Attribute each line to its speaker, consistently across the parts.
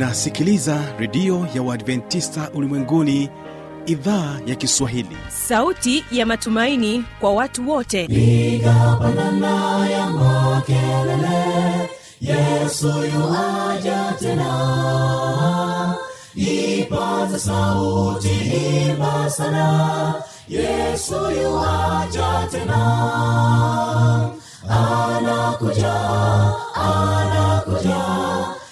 Speaker 1: unasikiliza redio ya uadventista ulimwenguni idhaa ya kiswahili.
Speaker 2: Sauti ya matumaini kwa watu wote.
Speaker 3: Piga pandana ya makelele yesu yuaja tena. Ipata sauti imba sana yesu yuaja tena. Anakuja anakuja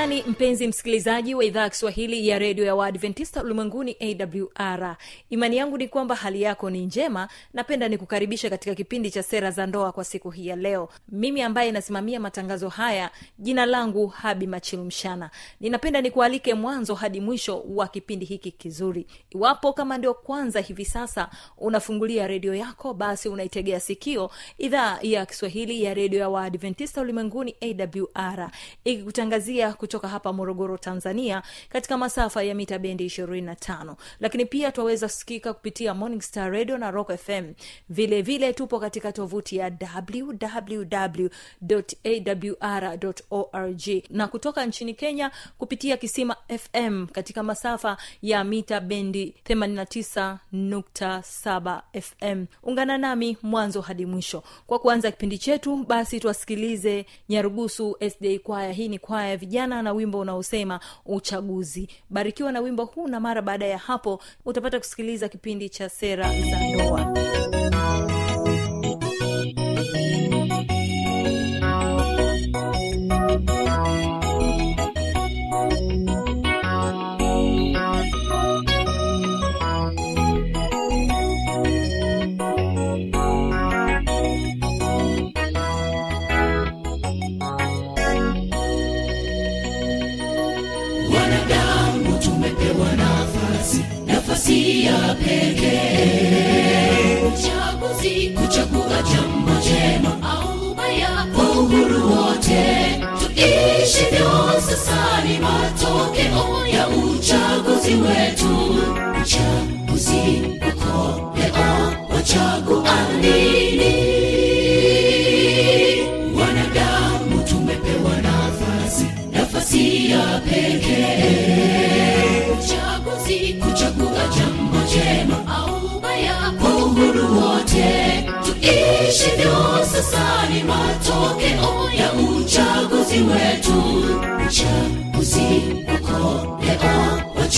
Speaker 2: gani mpenzi msikilizaji wa idhaa ya kiswahili ya redio ya waadventista ulimwenguni awr imani yangu ni kwamba hali yako ni njema. Napenda nikukaribisha katika kipindi cha sera za ndoa kwa siku hii ya leo. Mimi ambaye inasimamia matangazo haya jina langu habi machilumshana ninapenda nikualike mwanzo hadi mwisho wa kipindi hiki kizuri. Iwapo kama ndio kwanza hivi sasa unafungulia redio yako basi unaitegea sikio idhaa ya kiswahili ya redio ya waadventista ulimwenguni awr ikikutangazia kutoka hapa morogoro tanzania katika masafa ya mita bendi 25 lakini pia twaweza sikika kupitia morning star radio na rock fm vile vile tupo katika tovuti ya www.awr.org na kutoka nchini kenya kupitia kisima fm katika masafa ya mita bendi 89.7 fm ungana nami mwanzo hadi mwisho. Kwa kuanza kipindi chetu basi twasikilize nyarugusu sda kwaya. Hii ni kwaya ya vijana na wimbo unaosema uchaguzi. Barikiwa na wimbo huu na mara baada ya hapo utapata kusikiliza kipindi cha sera za ndoa
Speaker 3: uchaguzi kuchagua jambo jema au baya kwa uhuru wote. Tuishivyo sasa ni matokeo ya uchaguzi wetu. Uchaguzi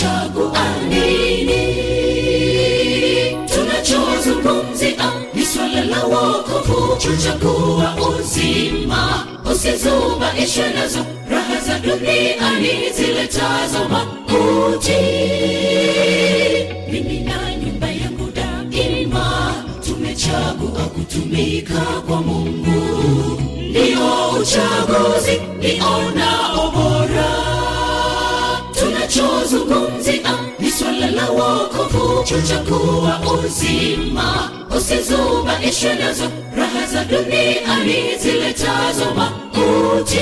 Speaker 3: leo wachagua nini? Tunachozungumzia ni swala la wokovu kuchagua uzima. Usizubaishwe nazo raha za duniani ziletazo mauti mimi na nyumba yangu daima tumechagua kutumika kwa mungu. Ndio uchaguzi nionao bora tunachozungumzia ni wokovu kuchagua uzima. Usizubaishwe nazo raha za duniani ziletazo mauti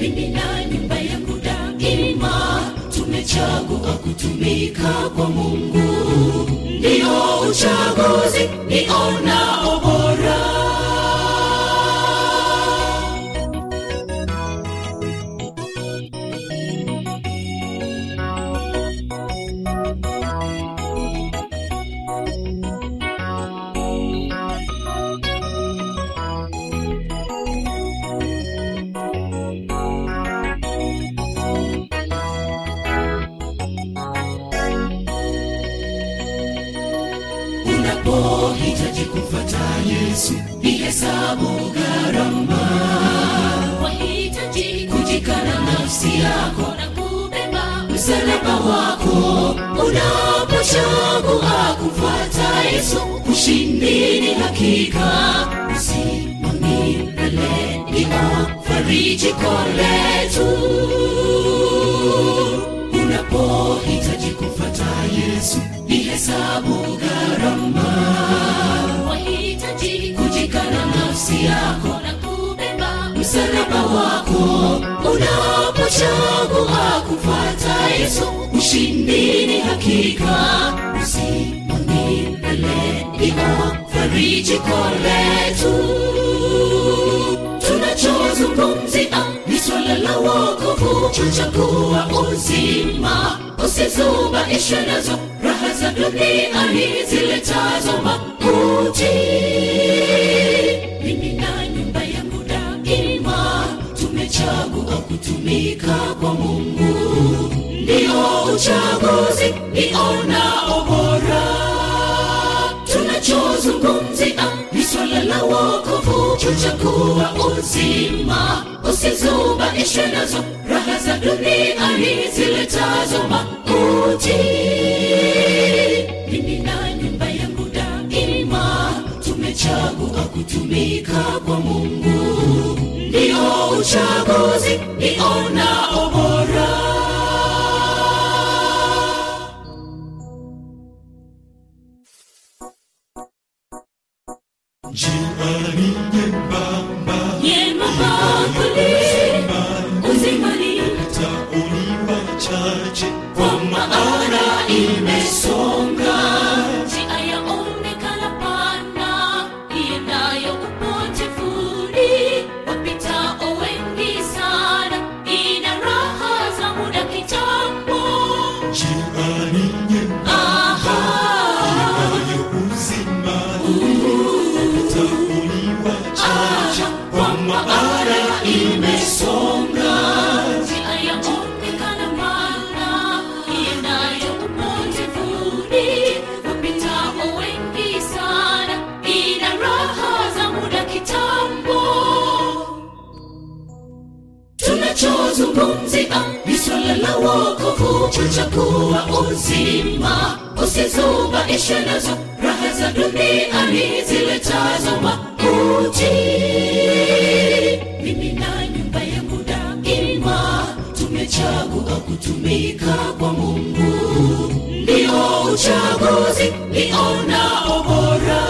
Speaker 3: mimi na nyumba yangu daima tumechagua kutumika kwa mungu. Ndiyo uchaguzi nionao Yesu, ihesabu gharama. Wahitaji kujikana nafsi yako na kubeba msalaba wako. Unapochagua kufuata Yesu, ushindi hakika. Usimami mbele, ni fariji letu. Unapohitaji kufuata Yesu, ihesabu gharama nafsi yako. Msalaba wako unapochagua kufata yesu ushindi ni hakika. Usimoni mbele ndio farijiko letu. Tunachozungumzia ni swala la wokovu kuchagua uzima. Usizubaishwe nazo raha za duniani ziletazo mauti mimi na nyumba yangu daima tumechagua kutumika kwa mungu. Ndio uchaguzi nionao bora tunachozungumzia la wokovu kuchagua uzima. Usizubaishwe nazo raha za duniani ziletazo mauti mimi na nyumba yangu daima tumechagua kutumika kwa mungu. Ndio uchaguzi nionao bora tunachozungumzia ni swala la wokovu kuchagua uzima. Usizubaishwe nazo raha za duniani ziletazo mauti mimi na nyumba yangu daima tumechagua kutumika kwa mungu. Ndio uchaguzi nionao bora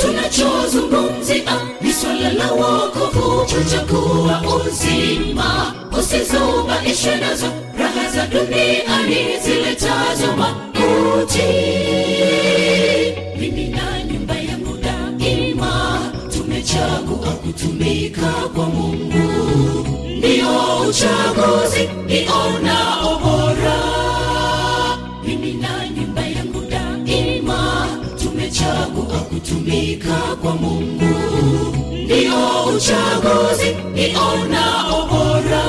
Speaker 3: tunachozungumzia ni swala la wokovu kuchagua uzima usizubaishwe nazo raha za duniani ziletazo mauti mimi na nyumba yangu daima tumechagua kutumika kwa mungu. Ndio uchaguzi nionao bora mimi na nyumba yangu daima tumechagua kutumika kwa mungu bora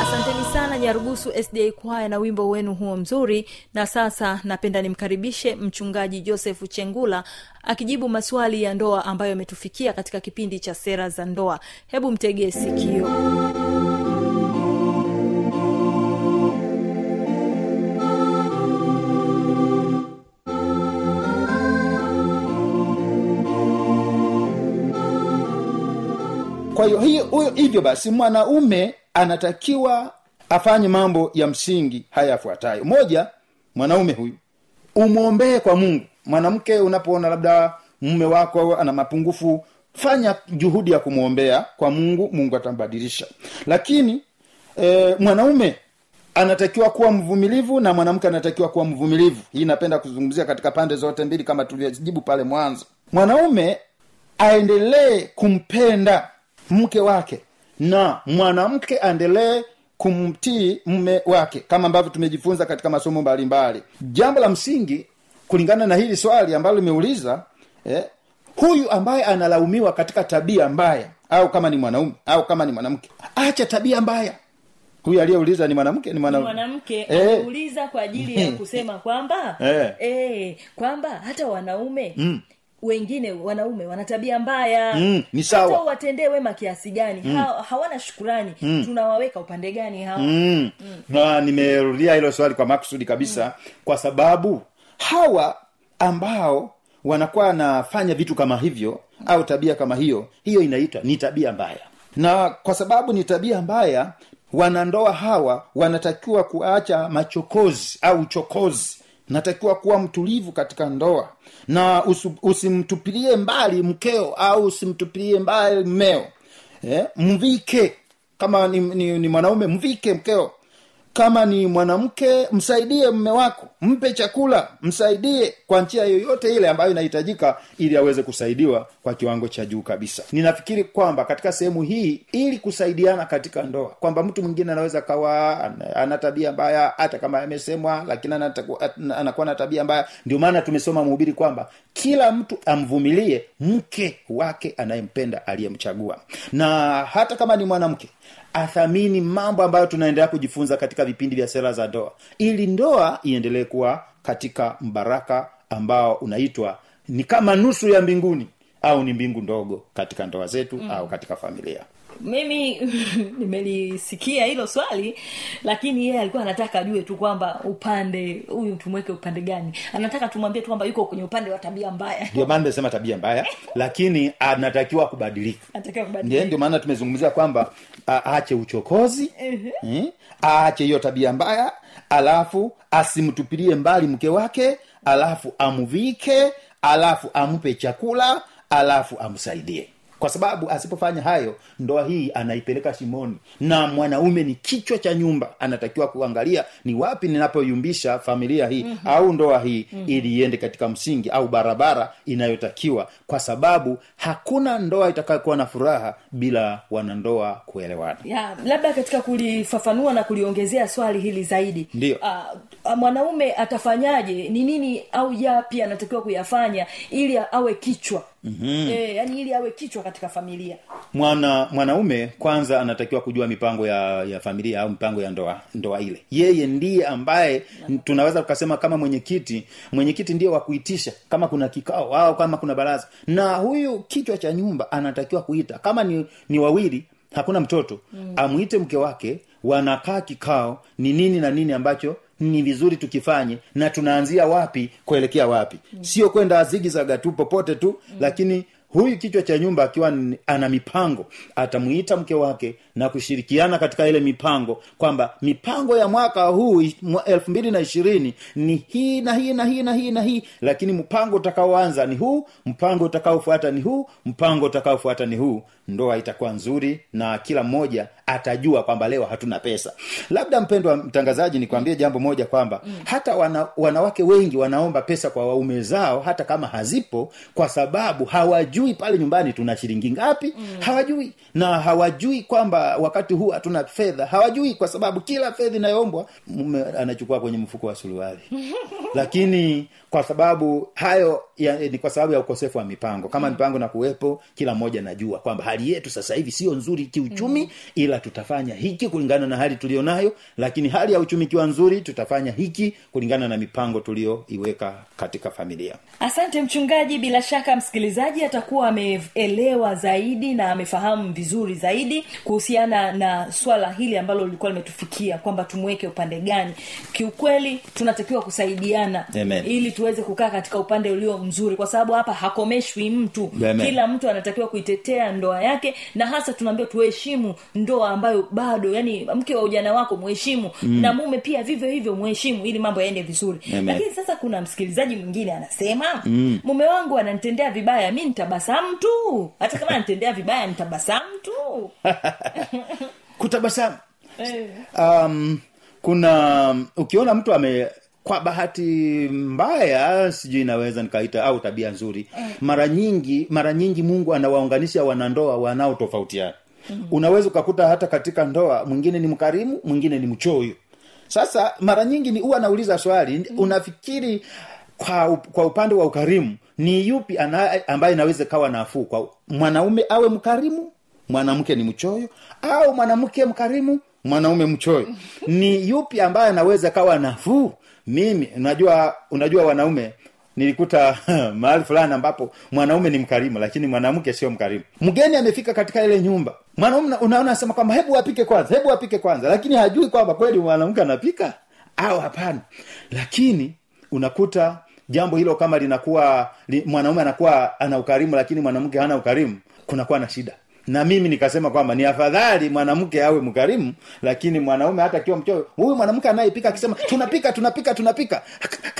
Speaker 2: asanteni sana nyarugusu sda kwaya na wimbo wenu huo mzuri. Na sasa napenda nimkaribishe mchungaji josefu chengula akijibu maswali ya ndoa ambayo yametufikia katika kipindi cha sera za ndoa. Hebu mtegee sikio
Speaker 4: kwa hiyo hiyo hivyo basi mwanaume anatakiwa afanye mambo ya msingi haya yafuatayo. Moja mwanaume huyu. Umwombee kwa mungu. Mwanamke unapoona labda mume wako ana mapungufu fanya juhudi ya kumwombea kwa mungu mungu atambadilisha. Lakini e, mwanaume anatakiwa kuwa mvumilivu na mwanamke anatakiwa kuwa mvumilivu. Hii napenda kuzungumzia katika pande zote mbili kama tulivyojibu pale mwanzo. Mwanaume aendelee kumpenda mke wake na mwanamke aendelee kumtii mume wake kama ambavyo tumejifunza katika masomo mbalimbali jambo la msingi kulingana na hili swali ambalo limeuliza eh, huyu ambaye analaumiwa katika tabia mbaya au kama ni mwanaume au kama ni mwanamke acha tabia mbaya huyu aliyeuliza ni mwanamke ni mwanamke
Speaker 2: mwanamke
Speaker 4: Eh.
Speaker 2: ameuliza kwa ajili ya kusema kwamba
Speaker 4: Eh.
Speaker 2: eh, kwamba hata wanaume mm wengine wanaume wana tabia mbaya
Speaker 4: Mm, ni sawa.
Speaker 2: watendee wema kiasi gani mm. ha, hawana shukurani mm. tunawaweka upande gani hawa
Speaker 4: mm. na nimerudia hilo swali kwa makusudi kabisa mm. kwa sababu hawa ambao wanakuwa wanafanya vitu kama hivyo au tabia kama hiyo hiyo inaitwa ni tabia mbaya na kwa sababu ni tabia mbaya wanandoa hawa wanatakiwa kuacha machokozi au uchokozi natakiwa kuwa mtulivu katika ndoa. Na usimtupilie mbali mkeo au usimtupilie mbali mmeo. Eh, mvike. Kama ni, ni, ni mwanaume mvike mkeo kama ni mwanamke msaidie mme wako. Mpe chakula. Msaidie kwa njia yoyote ile ambayo inahitajika ili aweze kusaidiwa kwa kiwango cha juu kabisa. Ninafikiri kwamba katika sehemu hii ili kusaidiana katika ndoa kwamba mtu mwingine anaweza kawa ana- ana tabia mbaya hata kama amesemwa lakini anakuwa na tabia mbaya. Ndio maana tumesoma mhubiri kwamba kila mtu amvumilie mke wake anayempenda aliyemchagua. Na hata kama ni mwanamke athamini mambo ambayo tunaendelea kujifunza katika vipindi vya sera za ndoa ili ndoa iendelee kuwa katika mbaraka ambao unaitwa ni kama nusu ya mbinguni au ni mbingu ndogo katika ndoa zetu mm. au katika familia
Speaker 2: mimi nimelisikia hilo swali lakini yeye alikuwa anataka ajue tu kwamba upande huyu tumweke upande gani? Anataka tumwambie tu kwamba yuko kwenye upande wa tabia mbaya.
Speaker 4: Ndio maana nimesema tabia mbaya lakini anatakiwa kubadilika. Ndio maana tumezungumzia kwamba aache uchokozi eh, aache hiyo tabia mbaya alafu asimtupilie mbali mke wake alafu amvike alafu ampe chakula alafu amsaidie kwa sababu asipofanya hayo ndoa hii anaipeleka shimoni. Na mwanaume ni kichwa cha nyumba. Anatakiwa kuangalia ni wapi ninapoyumbisha familia hii mm-hmm. au ndoa hii mm-hmm. ili iende katika msingi au barabara inayotakiwa. Kwa sababu hakuna ndoa itakayokuwa na furaha bila wanandoa kuelewana.
Speaker 2: Ya labda katika kulifafanua na kuliongezea swali hili zaidi.
Speaker 4: Ndio.
Speaker 2: Uh, mwanaume atafanyaje? Ni nini au yapi anatakiwa kuyafanya ili awe kichwa mm-hmm. e, yani ili awe kichwa katika familia.
Speaker 4: Mwana mwanaume kwanza anatakiwa kujua mipango ya ya familia au mipango ya ndoa ndoa ile. Yeye ndiye ambaye tunaweza tukasema kama mwenyekiti mwenyekiti ndiye wa kuitisha kama kuna kikao au kama kuna baraza. Na huyu kichwa cha nyumba anatakiwa kuita. Kama ni, ni wawili hakuna mtoto. Mm. amwite mke wake wanakaa kikao ni nini na nini ambacho ni vizuri tukifanye na tunaanzia wapi kuelekea wapi mm. sio kwenda zigizaga tu popote tu mm. lakini huyu kichwa cha nyumba akiwa ana mipango atamuita mke wake na kushirikiana katika ile mipango kwamba mipango ya mwaka huu elfu mbili na ishirini ni hii na hii na hii na hii na hii lakini mpango utakaoanza ni huu mpango utakaofuata ni huu mpango utakaofuata ni huu ndoa itakuwa nzuri na kila mmoja atajua kwamba leo hatuna pesa labda mpendwa mtangazaji nikwambie jambo moja kwamba mm. hata wana, wanawake wengi wanaomba pesa kwa waume zao hata kama hazipo kwa sababu hawajui pale nyumbani tuna shilingi ngapi mm. hawajui na hawajui kwamba wakati huu hatuna fedha hawajui kwa sababu kila fedha inayoombwa mume anachukua kwenye mfuko wa suruali lakini kwa sababu hayo ya, ni kwa sababu ya ukosefu wa mipango kama mipango na kuwepo kila mmoja najua kwamba hali yetu sasa hivi sio nzuri kiuchumi mm. ila tutafanya hiki kulingana na hali tulionayo lakini hali ya uchumi ikiwa nzuri tutafanya hiki kulingana na mipango tuliyoiweka katika familia
Speaker 2: asante mchungaji bila shaka msikilizaji atakuwa ameelewa zaidi na amefahamu vizuri zaidi kuhusiana na swala hili ambalo lilikuwa limetufikia kwamba tumweke upande gani kiukweli tunatakiwa kusaidiana
Speaker 4: Amen.
Speaker 2: ili tuweze kukaa katika upande ulio mzuri kwa sababu hapa hakomeshwi mtu
Speaker 4: Amen.
Speaker 2: kila mtu anatakiwa kuitetea ndoa yake na hasa tunaambiwa tuheshimu ndoa ambayo bado yani mke wa ujana wako mwheshimu mm. na mume pia vivyo hivyo muheshimu ili mambo yaende vizuri
Speaker 4: Amen.
Speaker 2: lakini sasa kuna msikilizaji mwingine anasema mm. mume wangu ananitendea vibaya mi nitabasamu tu hata kama ananitendea vibaya nitabasamu tu
Speaker 4: kutabasamu
Speaker 2: Eh.
Speaker 4: um, kuna ukiona mtu ame kwa bahati mbaya sijui inaweza nikaita au tabia nzuri mara nyingi mara nyingi mungu anawaunganisha wanandoa wanaotofautiana unaweza ukakuta hata katika ndoa mwingine ni mkarimu mwingine ni mchoyo. Sasa mara nyingi ni huwa nauliza swali unafikiri kwa, kwa upande wa ukarimu ni yupi ana, ambaye inaweza kawa nafuu? Kwa mwanaume awe mkarimu mwanamke ni mchoyo au mwanamke mkarimu mwanaume mchoyo. Ni yupi ambaye anaweza kawa nafuu? Mimi unajua unajua wanaume nilikuta mahali fulani ambapo mwanaume ni mkarimu lakini mwanamke sio mkarimu. Mgeni amefika katika ile nyumba. Mwanaume unaona sema kwamba hebu apike kwanza hebu apike kwanza. Lakini hajui kwamba kweli mwanamke anapika au hapana. Lakini unakuta jambo hilo kama linakuwa li, mwanaume anakuwa ana ukarimu lakini mwanamke hana ukarimu kunakuwa na shida na mimi nikasema kwamba ni afadhali mwanamke awe mkarimu lakini mwanaume hata akiwa mchoyo huyu mwanamke anayepika akisema tunapika tunapika tunapika.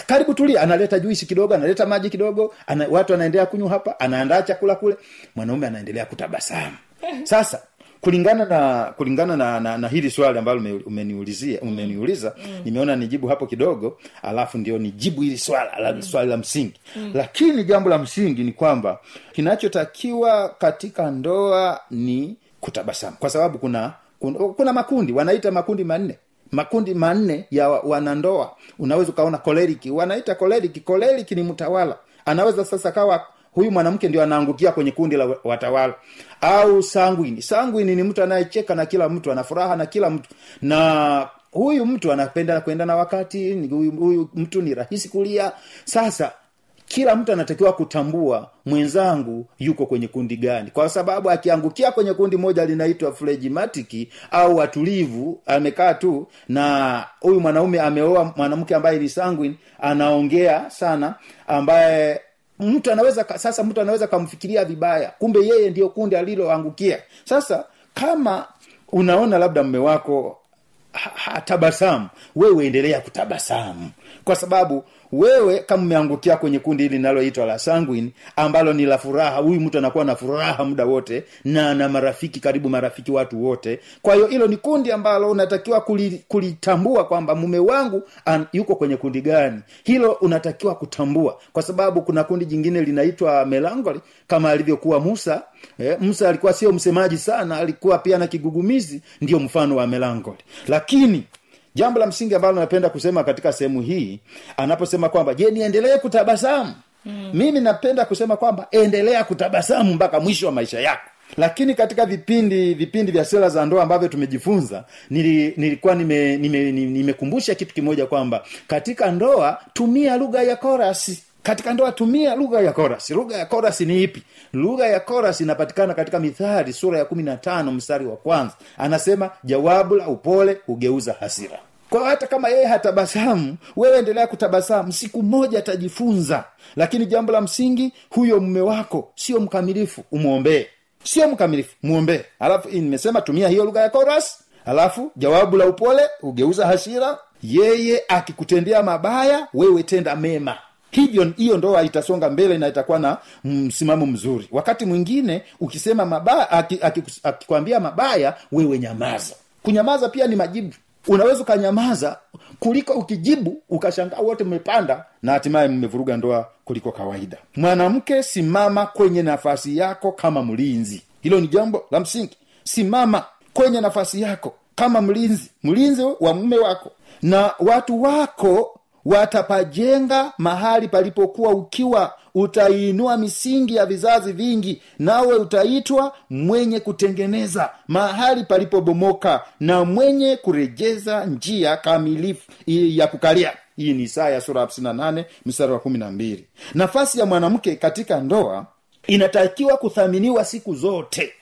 Speaker 4: Karibu tulia. Analeta juisi kidogo analeta maji kidogo ana, watu anaendelea kunywa hapa anaandaa chakula kule. Mwanaume anaendelea kutabasamu. Sasa kulingana na kulingana na, na, na hili swali ambalo umeniulizia umeniuliza mm. nimeona nijibu hapo kidogo alafu ndio nijibu hili swala la, swali la msingi. Mm. lakini jambo la msingi ni kwamba kinachotakiwa katika ndoa ni kutabasamu. Kwa sababu kuna kuna, kuna makundi wanaita makundi manne. Makundi manne ya wanandoa. Unaweza ukaona koleriki. Wanaita koleriki koleriki ni mtawala. Anaweza sasa kawa huyu mwanamke ndio anaangukia kwenye kundi la watawala. Au sanguini. Sanguini ni mtu anayecheka na kila mtu ana na kila mtu. Na huyu mtu anapenda kwenda na wakati huyu, huyu mtu ni rahisi kulia. Sasa kila mtu anatakiwa kutambua mwenzangu yuko kwenye kundi gani. Kwa sababu akiangukia kwenye kundi moja linaitwa flejimatiki au watulivu amekaa tu na huyu mwanaume ameoa mwanamke ambaye ni sanguin anaongea sana ambaye mtu anaweza sasa mtu anaweza kamfikiria vibaya kumbe yeye ndio kundi aliloangukia. Sasa kama unaona labda mme wako ha- hatabasamu wewe endelea kutabasamu. Kwa sababu wewe kama umeangukia kwenye kundi hili linaloitwa la sanguine ambalo ni la furaha huyu mtu anakuwa na furaha muda wote na na marafiki karibu marafiki watu wote. Kwa hiyo hilo ni kundi ambalo unatakiwa kulitambua kwamba mume wangu an, yuko kwenye kundi gani. Hilo unatakiwa kutambua kwa sababu kuna kundi jingine linaitwa melangoli kama alivyokuwa musa. Eh, musa alikuwa sio msemaji sana alikuwa pia na kigugumizi ndio mfano wa melangoli lakini jambo la msingi ambalo napenda kusema katika sehemu hii anaposema kwamba je niendelee kutabasamu? Mm. mimi napenda kusema kwamba endelea kutabasamu mpaka mwisho wa maisha yako. Lakini katika vipindi vipindi vya sera za ndoa ambavyo tumejifunza nili, nilikuwa nimekumbusha nime, nime nime kitu kimoja kwamba katika ndoa tumia lugha ya korasi katika ndoa tumia lugha ya korasi lugha ya korasi ni ipi? Lugha ya korasi inapatikana katika mithali sura ya kumi na tano mstari wa kwanza. Anasema jawabu la upole hugeuza hasira kwa hata kama yeye hatabasamu wewe endelea kutabasamu. Siku moja atajifunza. Lakini jambo la msingi huyo mume wako sio mkamilifu umwombee. Sio mkamilifu mwombee alafu nimesema tumia hiyo lugha ya koras alafu jawabu la upole ugeuza hasira. Yeye akikutendea mabaya wewe tenda mema. Hivyo hiyo ndoa itasonga mbele na itakuwa na msimamo mzuri. Wakati mwingine ukisema mabaya akikwambia aki, aki aki mabaya wewe nyamaza. Kunyamaza pia ni majibu unaweza ukanyamaza kuliko ukijibu ukashangaa wote mmepanda na hatimaye mmevuruga ndoa kuliko kawaida. Mwanamke simama kwenye nafasi yako kama mlinzi. Hilo ni jambo la msingi. Simama kwenye nafasi yako kama mlinzi. Mlinzi wa mume wako. Na watu wako watapajenga mahali palipokuwa ukiwa utaiinua misingi ya vizazi vingi nawe utaitwa mwenye kutengeneza mahali palipobomoka na mwenye kurejeza njia kamilifu ya kukalia. Hii ni isaya sura 58 mstari wa 12 nafasi ya mwanamke katika ndoa inatakiwa kuthaminiwa siku zote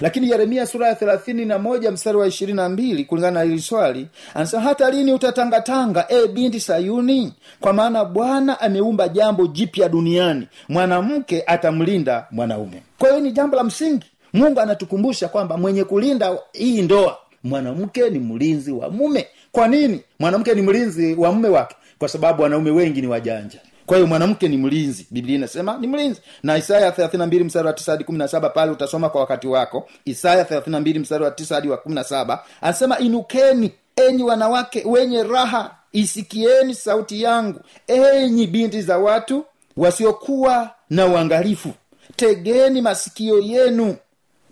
Speaker 4: lakini yeremia sura ya thelathini na moja mstari wa ishirini na mbili kulingana na hili swali anasema hata lini utatangatanga e binti sayuni? Kwa maana bwana ameumba jambo jipya duniani mwanamke atamlinda mwanaume. Kwa hiyo ni jambo la msingi. Mungu anatukumbusha kwamba mwenye kulinda hii ndoa mwanamke ni mlinzi wa mume. Kwa nini mwanamke ni mlinzi wa mume wake? Kwa sababu wanaume wengi ni wajanja kwa hiyo mwanamke ni mlinzi. Biblia inasema ni mlinzi. Na isaya 32 mstari wa 9 hadi 17 pale utasoma kwa wakati wako. Isaya 32 mstari wa 9 hadi wa 17 anasema inukeni enyi wanawake wenye raha isikieni sauti yangu. Enyi binti za watu wasiokuwa na uangalifu tegeni masikio yenu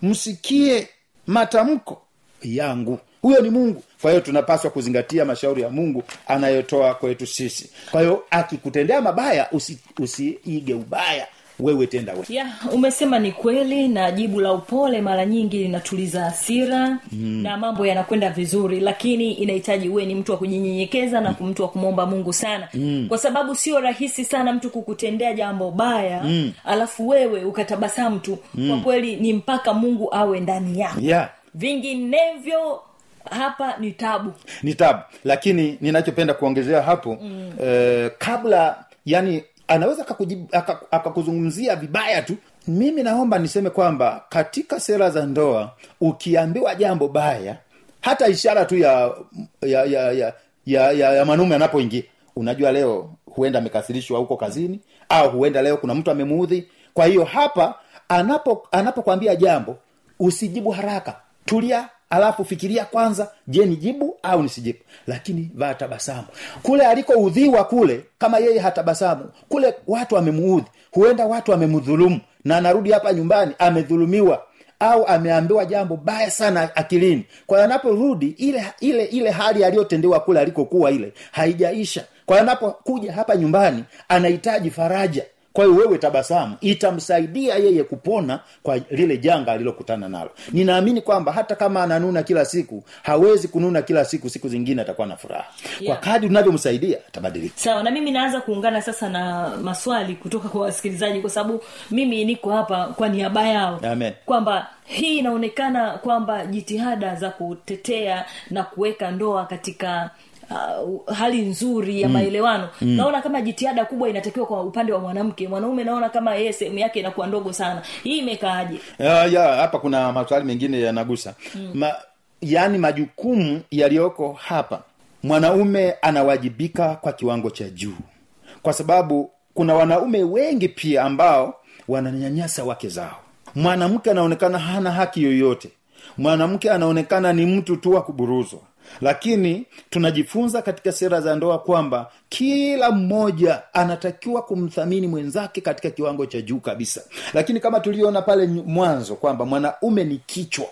Speaker 4: msikie matamko yangu huyo ni mungu kwa hiyo tunapaswa kuzingatia mashauri ya mungu anayotoa kwetu sisi kwa hiyo akikutendea mabaya usi, usiige ubaya wewe tenda we
Speaker 2: ya umesema ni kweli na jibu la upole mara nyingi linatuliza hasira mm. na mambo yanakwenda vizuri lakini inahitaji uwe ni mtu wa kujinyenyekeza na mtu wa kumwomba mungu sana mm. kwa sababu sio rahisi sana mtu kukutendea jambo baya mm. alafu wewe ukatabasamu tu mm. kwa kweli ni mpaka mungu awe ndani yako
Speaker 4: yeah
Speaker 2: vinginevyo hapa ni tabu.
Speaker 4: Ni tabu. Lakini ninachopenda kuongezea hapo mm. eh, kabla yani anaweza akakuzungumzia vibaya tu. Mimi naomba niseme kwamba katika sera za ndoa ukiambiwa jambo baya hata ishara tu ya ya ya ya, ya, ya, ya mwanaume anapoingia unajua leo huenda amekasirishwa huko kazini au huenda leo kuna mtu amemuudhi. Kwa hiyo hapa anapo anapokwambia jambo usijibu haraka. Tulia alafu fikiria kwanza je nijibu au nisijibu? Lakini vaa tabasamu. Kule alikoudhiwa kule kama yeye hatabasamu kule watu wamemuudhi huenda watu wamemdhulumu na anarudi hapa nyumbani amedhulumiwa au ameambiwa jambo baya sana akilini. Kwa anaporudi ile ile ile hali aliyotendewa kule alikokuwa ile haijaisha. Kwa anapokuja hapa nyumbani anahitaji faraja kwa hiyo wewe tabasamu. Itamsaidia yeye kupona kwa lile janga alilokutana nalo. Ninaamini kwamba hata kama ananuna kila siku hawezi kununa kila siku siku zingine atakuwa na furaha.
Speaker 2: Yeah.
Speaker 4: kwa kadi unavyomsaidia atabadilika.
Speaker 2: Sawa na mimi naanza kuungana sasa na maswali kutoka kwa wasikilizaji kwa sababu mimi niko hapa kwa niaba yao.
Speaker 4: Amen.
Speaker 2: kwamba hii inaonekana kwamba jitihada za kutetea na kuweka ndoa katika Uh, hali nzuri ya mm. maelewano. Mm. naona kama jitihada kubwa inatakiwa kwa upande wa mwanamke. Mwanaume naona kama yeye sehemu yake inakuwa ndogo sana. Hii imekaaje?
Speaker 4: Ya hapa kuna maswali mengine yanagusa. Mm. Ma, yaani majukumu yaliyoko hapa mwanaume anawajibika kwa kiwango cha juu. Kwa sababu kuna wanaume wengi pia ambao wananyanyasa wake zao. Mwanamke anaonekana hana haki yoyote. Mwanamke anaonekana ni mtu tu wa kuburuzwa lakini tunajifunza katika sera za ndoa kwamba kila mmoja anatakiwa kumthamini mwenzake katika kiwango cha juu kabisa. Lakini kama tuliona pale mwanzo kwamba mwanaume ni kichwa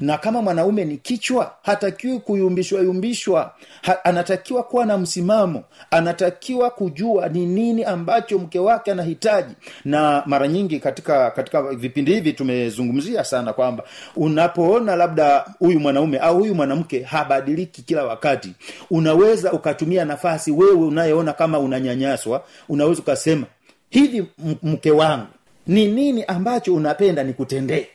Speaker 4: na kama mwanaume ni kichwa hatakiwi kuyumbishwa yumbishwa. Ha, anatakiwa kuwa na msimamo. Anatakiwa kujua ni nini ambacho mke wake anahitaji. Na mara nyingi katika katika vipindi hivi tumezungumzia sana kwamba unapoona labda huyu mwanaume au huyu mwanamke habadiliki kila wakati unaweza ukatumia nafasi wewe unayeona kama unanyanyaswa unaweza ukasema hivi mke wangu ni nini ambacho unapenda nikutendee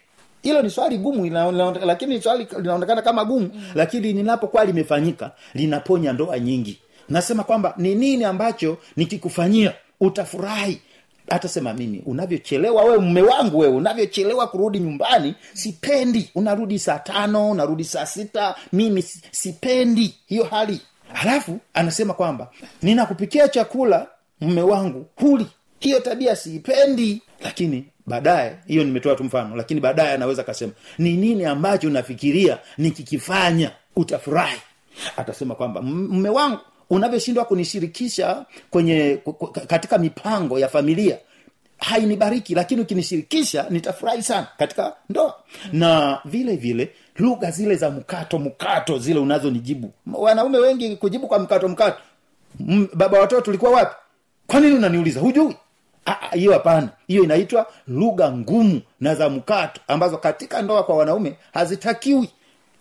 Speaker 4: hilo ni swali gumu ina- ina- lakini swali linaonekana kama gumu. Mm. lakini linapokuwa limefanyika linaponya ndoa nyingi. Nasema kwamba ni nini ambacho nikikufanyia utafurahi? Atasema mimi unavyochelewa wewe mume wangu wewe unavyochelewa kurudi nyumbani sipendi. Unarudi saa tano unarudi saa sita mimi sipendi. Hiyo hali. Halafu anasema kwamba ninakupikia chakula mume wangu huli. Hiyo tabia siipendi. Lakini baadaye hiyo nimetoa tu mfano lakini baadaye anaweza akasema ni nini ambacho nafikiria nikikifanya utafurahi? Atasema kwamba "M- mme wangu unavyoshindwa kunishirikisha kwenye katika mipango ya familia hainibariki lakini ukinishirikisha nitafurahi sana katika ndoa. Na vile vile lugha zile za mkato mkato zile unazonijibu. Wanaume wengi kujibu kwa mkato mkato. M- baba watoto tulikuwa wapi? Kwa nini unaniuliza? Hujui hiyo hapana. Hiyo inaitwa lugha ngumu na za mkato ambazo katika ndoa kwa wanaume hazitakiwi.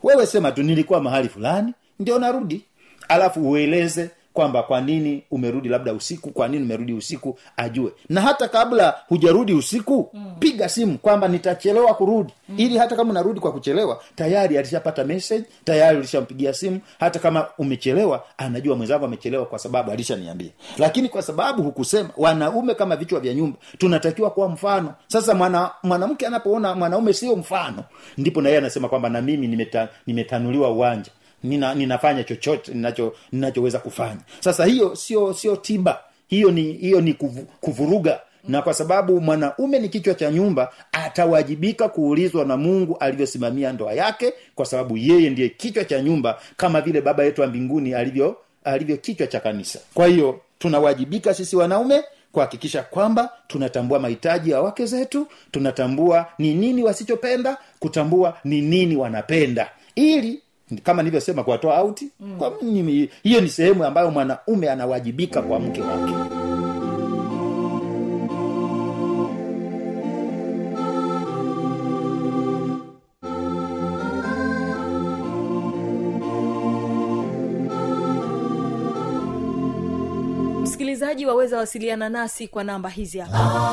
Speaker 4: Wewe sema tu nilikuwa mahali fulani ndio narudi. Alafu ueleze kwamba kwa nini umerudi labda usiku kwa nini umerudi usiku ajue. Na hata kabla hujarudi usiku mm. piga simu kwamba nitachelewa kurudi. Mm. ili hata kama unarudi kwa kuchelewa tayari alishapata message tayari ulishampigia simu. Hata kama umechelewa anajua mwenzangu amechelewa kwa sababu alishaniambia. Lakini kwa sababu hukusema wanaume kama vichwa vya nyumba tunatakiwa kuwa mfano. Sasa mwana mwanamke anapoona mwanaume sio mfano ndipo na yeye anasema kwamba na mimi nimeta, nimetanuliwa uwanja nina, ninafanya chochote ninacho ninachoweza kufanya. Sasa hiyo sio sio tiba. Hiyo ni hiyo ni kuvu, kuvuruga. Na kwa sababu mwanaume ni kichwa cha nyumba atawajibika kuulizwa na mungu alivyosimamia ndoa yake kwa sababu yeye ndiye kichwa cha nyumba kama vile baba yetu wa mbinguni alivyo alivyo kichwa cha kanisa. Kwa hiyo tunawajibika sisi wanaume kuhakikisha kwamba tunatambua mahitaji ya wake zetu tunatambua ni nini wasichopenda kutambua ni nini wanapenda. Ili kama nilivyosema kuwatoa auti mm. kwa mimi hiyo ni sehemu ambayo mwanaume anawajibika kwa mke wake.
Speaker 2: Msikilizaji waweza wasiliana nasi kwa namba hizi hapa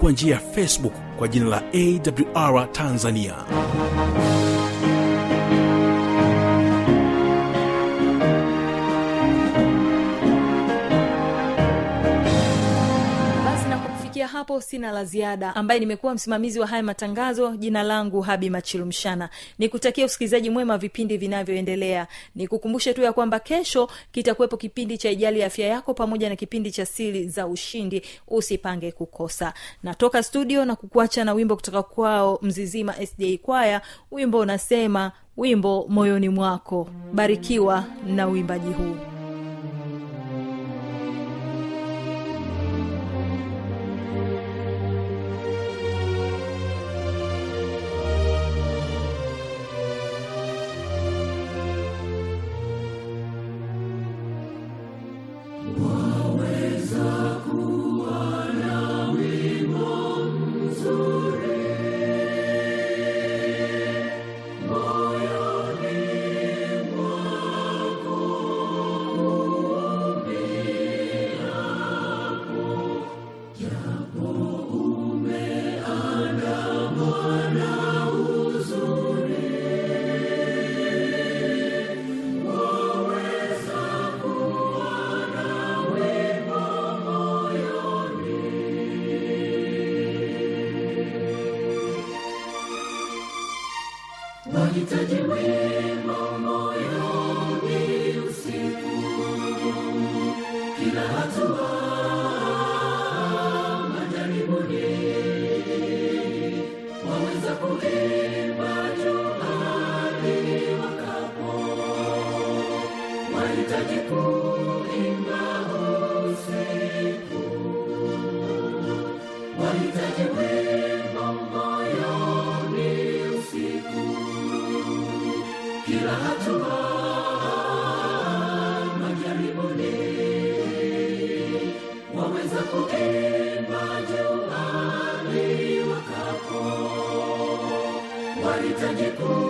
Speaker 1: kwa njia ya facebook kwa jina la awr tanzania
Speaker 2: hapo sina la ziada. Ambaye nimekuwa msimamizi wa haya matangazo jina langu habi machilumshana. Nikutakia usikilizaji mwema vipindi vinavyoendelea. Nikukumbushe tu ya kwamba kesho kitakuwepo kipindi cha ijali ya afya yako pamoja na kipindi cha sili za ushindi. Usipange kukosa. Natoka studio na kukuacha na wimbo kutoka kwao mzizima sj kwaya. Wimbo unasema wimbo moyoni mwako. Barikiwa na uimbaji huu Bonita de Wim.
Speaker 3: Wahitaji ku